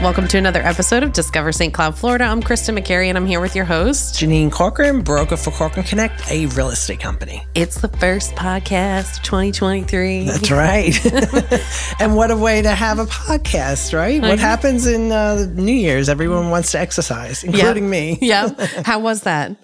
Welcome to another episode of Discover St. Cloud, Florida. I'm Kristen McCary, and I'm here with your host, Janine Corcoran, broker for Corcoran Connect, a real estate company. It's the first podcast of 2023. That's right. and what a way to have a podcast, right? What happens in uh, New Year's? Everyone wants to exercise, including Yep. me. Yep. How was that?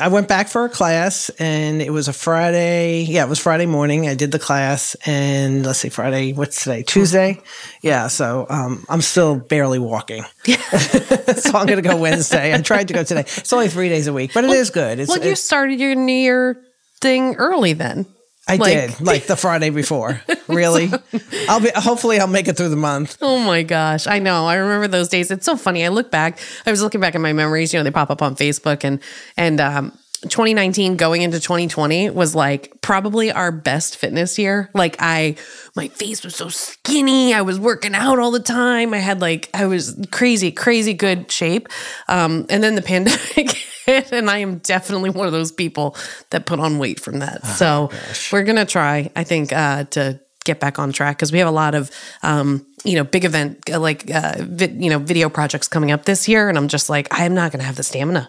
I went back for a class and it was a Friday. Yeah, it was Friday morning. I did the class and let's see, Friday, what's today? Tuesday? Yeah, so um, I'm still barely walking. so I'm going to go Wednesday. I tried to go today. It's only three days a week, but it is good. It's, Well, you started your New Year thing early then. I like- did, like the Friday before. Really? I'll be, hopefully, I'll make it through the month. Oh my gosh. I know. I remember those days. It's so funny. I look back, I was looking back at my memories, you know, they pop up on Facebook and, and, um, 2019 going into 2020 was like probably our best fitness year. Like I my face was so skinny. I was working out all the time. I had like I was crazy crazy good shape. Um and then the pandemic hit and I am definitely one of those people that put on weight from that. so we're going to try I think uh to get back on track because we have a lot of um, you know big event uh, like uh, vi- you know video projects coming up this year and i'm just like i'm not going to have the stamina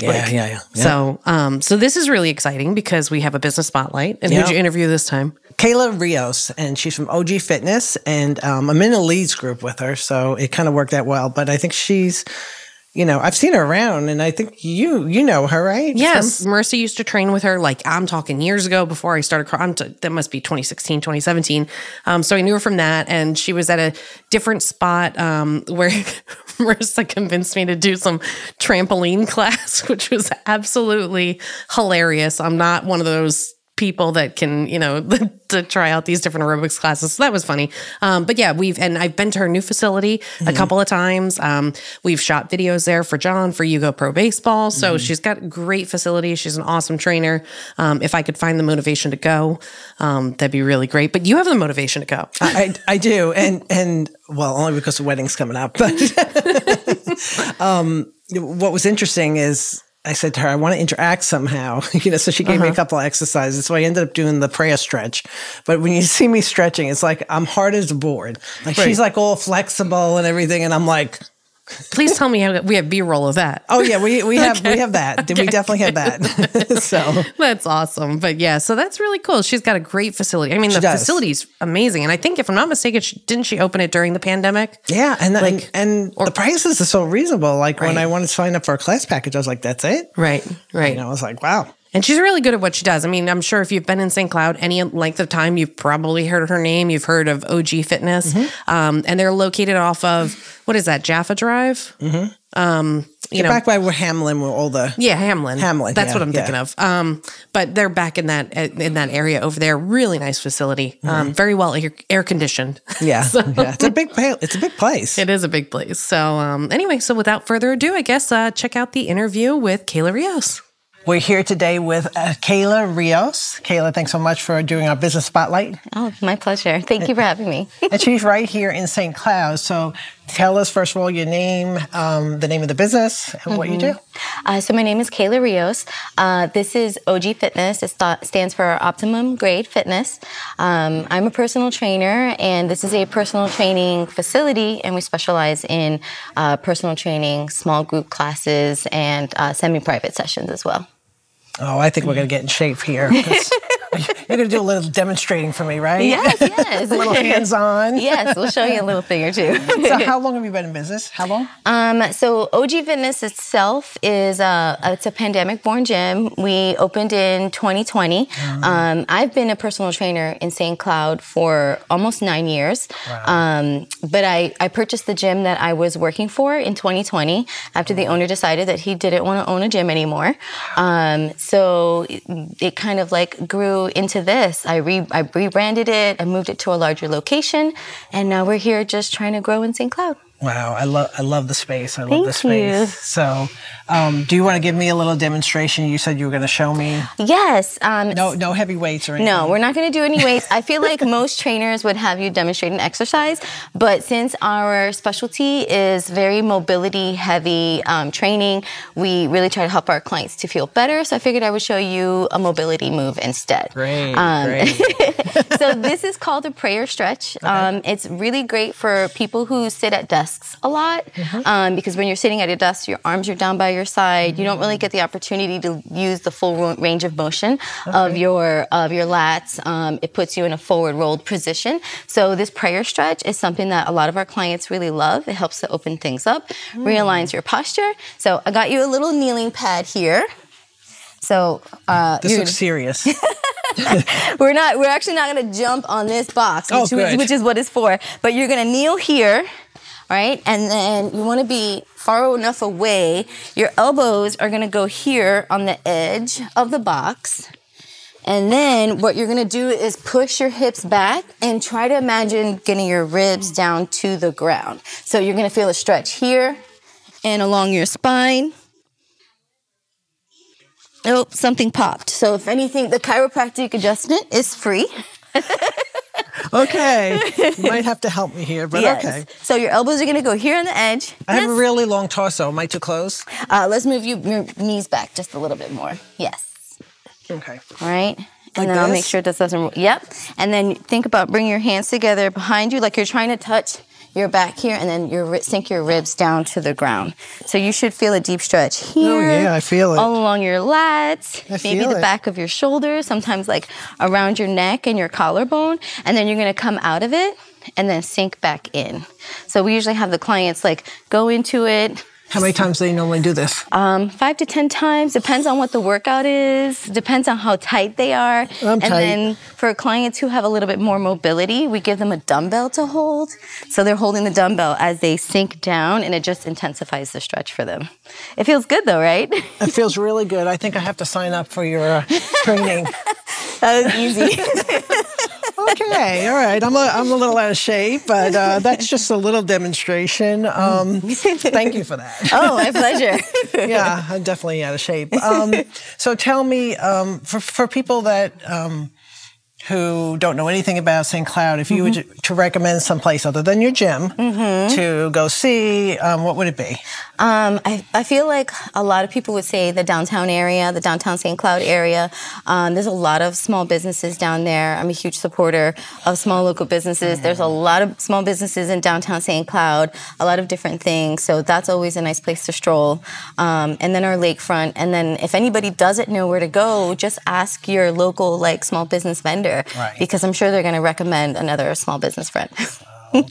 Yeah, Like, yeah, yeah. yeah. so um so this is really exciting because we have a business spotlight and who'd you interview this time Kayla Rios, and she's from OG Fitness, and um, I'm in a leads group with her, so it kind of worked out well. But I think she's, you know, I've seen her around, and I think you you know her, right? Yes, Marissa used to train with her. Like I'm talking years ago before I started. I'm t- that must be 2016, 2017. Um, so I knew her from that, and she was at a different spot um, where Marissa convinced me to do some trampoline class, which was absolutely hilarious. I'm not one of those people that can you know to try out these different aerobics classes. So that was funny. Um, but yeah we've and i've been to her new facility a couple of times. Um, we've shot videos there for john for yugo pro baseball. So she's got great facility. She's an awesome trainer. Um, if i could find the motivation to go um, that'd be really great. But you have the motivation to go. I, I I do, and and well, only because the wedding's coming up. But um, what was interesting is I said to her, I want to interact somehow, you know. So she gave me a uh-huh. couple of exercises. So I ended up doing the prayer stretch. But when you see me stretching, it's like I'm hard as a board. Like she's like all flexible and everything, and I'm like, please tell me how we have b-roll of that oh yeah, we we have we have that. We definitely have that. so That's awesome. But yeah, so that's really cool. She's got a great facility. I mean, the does. facility's amazing. And I think, if I'm not mistaken, she, didn't she open it during the pandemic? yeah, and then, Like- and the prices are so reasonable. Like when I wanted to sign up for a class package, I was like, that's it. Right, right. Know, I was like, wow. And she's really good at what she does. I mean, I'm sure if you've been in St. Cloud any length of time, you've probably heard her name. You've heard of OG Fitness. Mm-hmm. Um, and they're located off of, what is that, Jaffa Drive? Mm-hmm. Um, you know, back by where Hamlin, where all the yeah, Hamlin. Hamlin, That's yeah, what I'm yeah. thinking of. Um, but they're back in that in that area over there. Really nice facility. Um, very well air, air conditioned. Mm-hmm. yeah, yeah. It's a big it's a big place. It is a big place. So, um, anyway, so without further ado, I guess uh, check out the interview with Kayla Rios. We're here today with uh, Kayla Rios. Kayla, thanks so much for doing our business spotlight. Oh, my pleasure. Thank you for having me. and she's right here in St. Cloud. So tell us first of all your name, um, the name of the business, and what you do. Uh, so my name is Kayla Rios. Uh, this is OG Fitness. It sta- stands for Optimum Grade Fitness. Um, I'm a personal trainer, and this is a personal training facility, and we specialize in uh, personal training, small group classes, and uh, semi-private sessions as well. Oh, I think we're gonna get in shape here. You're gonna do a little demonstrating for me, right? Yes, yes. a little hands-on. yes, we'll show you a little thing or two. So how long have you been in business? How long? Um, so OG Fitness itself is a it's a pandemic born gym. We opened in 2020. Um, I've been a personal trainer in St. Cloud for almost nine years. Um, but I, I purchased the gym that I was working for in 2020 after the owner decided that he didn't want to own a gym anymore. Um, so it, it kind of like grew into this. I re I rebranded it. I moved it to a larger location, and now we're here just trying to grow in St. Cloud. Wow, I love I love the space. I love Thank the space. you. So, Um, do you want to give me a little demonstration? You said you were going to show me. Yes. Um, No, no heavy weights or anything. No, we're not going to do any weights. I feel like most trainers would have you demonstrate an exercise, but since our specialty is very mobility heavy um, training, we really try to help our clients to feel better. So I figured I would show you a mobility move instead. Great, Um, great. so this is called a prayer stretch. Um, it's really great for people who sit at desks a lot Mm-hmm. um, because when you're sitting at a desk, your arms are down by your side. You don't really get the opportunity to use the full range of motion of your of your lats. Um, it puts you in a forward rolled position. So this prayer stretch is something that a lot of our clients really love. It helps to open things up, Mm. realigns your posture. So I got you a little kneeling pad here. So uh, This looks serious. we're not. We're actually not going to jump on this box, Oh, which, good. which is what it's for. But you're going to kneel here, right? And then you want to be far enough away. Your elbows are going to go here on the edge of the box. And then what you're going to do is push your hips back and try to imagine getting your ribs down to the ground. So you're going to feel a stretch here and along your spine. Oh, something popped. So if anything, the chiropractic adjustment is free. okay. You might have to help me here, but yes. okay. So your elbows are gonna go here on the edge. I have a really long torso. Am I too close? Uh, let's move you, your knees back just a little bit more. Yes. Okay. All right. And Like then I'll make sure this doesn't. Yep. And then think about bringing your hands together behind you, like you're trying to touch your back here, and then your sink your ribs down to the ground. So you should feel a deep stretch here. Oh, yeah, I feel it. All along your lats, I maybe the it. back of your shoulders, sometimes like around your neck and your collarbone, and then you're gonna come out of it and then sink back in. So we usually have the clients like go into it. How many times do you normally do this? Um, five to ten times depends on what the workout is. Depends on how tight they are. I'm and tight. then for clients who have a little bit more mobility, we give them a dumbbell to hold. So they're holding the dumbbell as they sink down, and it just intensifies the stretch for them. It feels good though, right? It feels really good. I think I have to sign up for your uh, training. that was easy. okay, all right. I'm a, I'm a little out of shape, but uh, that's just a little demonstration. Um, thank you for that. oh, my pleasure. yeah, I'm definitely out of shape. Um, so tell me, um, for for people that um, who don't know anything about St. Cloud, if you were to, recommend someplace other than your gym to go see, um, what would it be? Um, I, I feel like a lot of people would say the downtown area, the downtown St. Cloud area. Um, there's a lot of small businesses down there. I'm a huge supporter of small local businesses. There's a lot of small businesses in downtown St. Cloud, a lot of different things. So that's always a nice place to stroll. Um, and then our lakefront. And then if anybody doesn't know where to go, just ask your local like small business vendor Right. because I'm sure they're going to recommend another small business friend.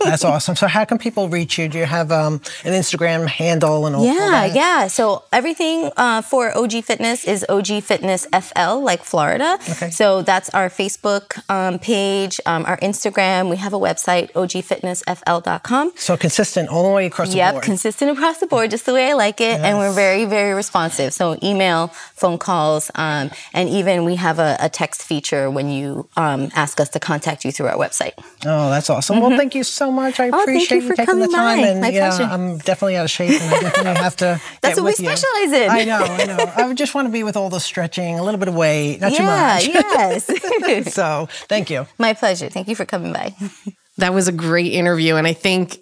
That's awesome. So how can people reach you? Do you have um, an Instagram handle and all all Yeah, that? yeah. So everything uh, for OG Fitness is OG Fitness FL, like Florida. Okay. So that's our Facebook um, page, um, our Instagram. We have a website, ogfitnessfl.com. So consistent all the way across the Yep, board. consistent across the board, just the way I like it, and we're very, very responsive. So email, phone calls, um, and even we have a, a text feature when you um, ask us to contact you through our website. Oh, that's awesome. Well, thank you so much. I. Oh, thank you appreciate for taking the time. by. And My yeah, pleasure. I'm definitely out of shape, and I definitely have to. That's get what we with you. specialize in. I know, I know. I would just want to be with all the stretching, a little bit of weight, not yeah, too much. yes. so, thank you. My pleasure. Thank you for coming by. That was a great interview. And I think,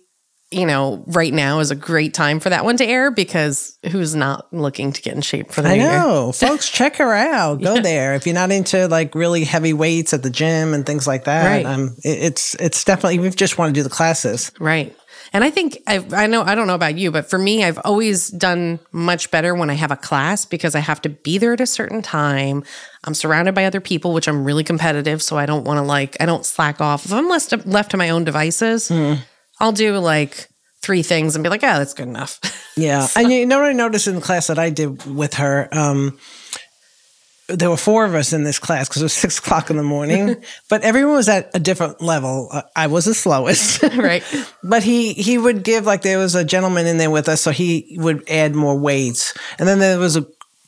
you know, right now is a great time for that one to air because who's not looking to get in shape for the I know, folks. Check her out. Go there if you're not into like really heavy weights at the gym and things like that. Right. Um, it, it's it's definitely we just want to do the classes. Right. And I think I've, I know, I don't know about you, but for me, I've always done much better when I have a class because I have to be there at a certain time. I'm surrounded by other people, which I'm really competitive. So I don't want to like, I don't slack off. If I'm left, left to my own devices, I'll do like three things and be like, oh, that's good enough. Yeah, and you know what I noticed in the class that I did with her. Um, there were four of us in this class because it was six o'clock in the morning, but everyone was at a different level. Uh, I was the slowest, right. but he he would give like there was a gentleman in there with us, so he would add more weights, and then there was a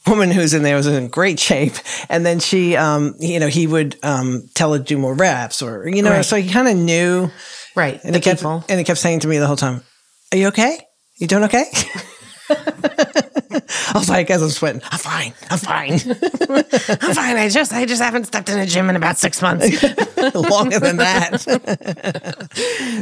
woman who's in there was in great shape, and then she, um, you know, he would um, tell her to do more reps, or you know, Right. so he kind of knew, Right. and the he kept people. and he kept saying to me the whole time, "Are you okay? You doing okay?" I was like, as I'm sweating, I'm fine. I'm fine. I'm fine. I just I just haven't stepped in a gym in about six months. Longer than that.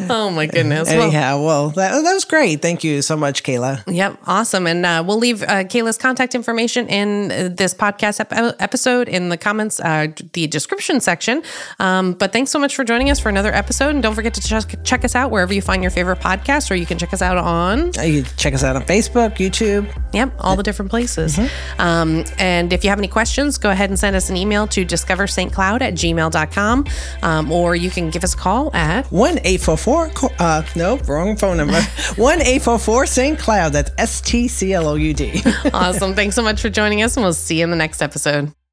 oh my goodness. Anyhow, well, that, that was great. Thank you so much, Kayla. Yep, awesome. And uh, we'll leave uh, Kayla's contact information in uh, this podcast ep- episode in the comments, uh, the description section. Um, but thanks so much for joining us for another episode. And don't forget to check, check us out wherever you find your favorite podcast, or you can check us out on, Uh, You can check us out on Facebook, YouTube. yep, all the different places. Um, and if you have any questions, go ahead and send us an email to discoverstcloud at gmail.com. Um, or you can give us a call at One eight four four. Uh, no, wrong phone number. One eight four four St. Cloud. That's S T C L O U D. awesome. Thanks so much for joining us, and we'll see you in the next episode.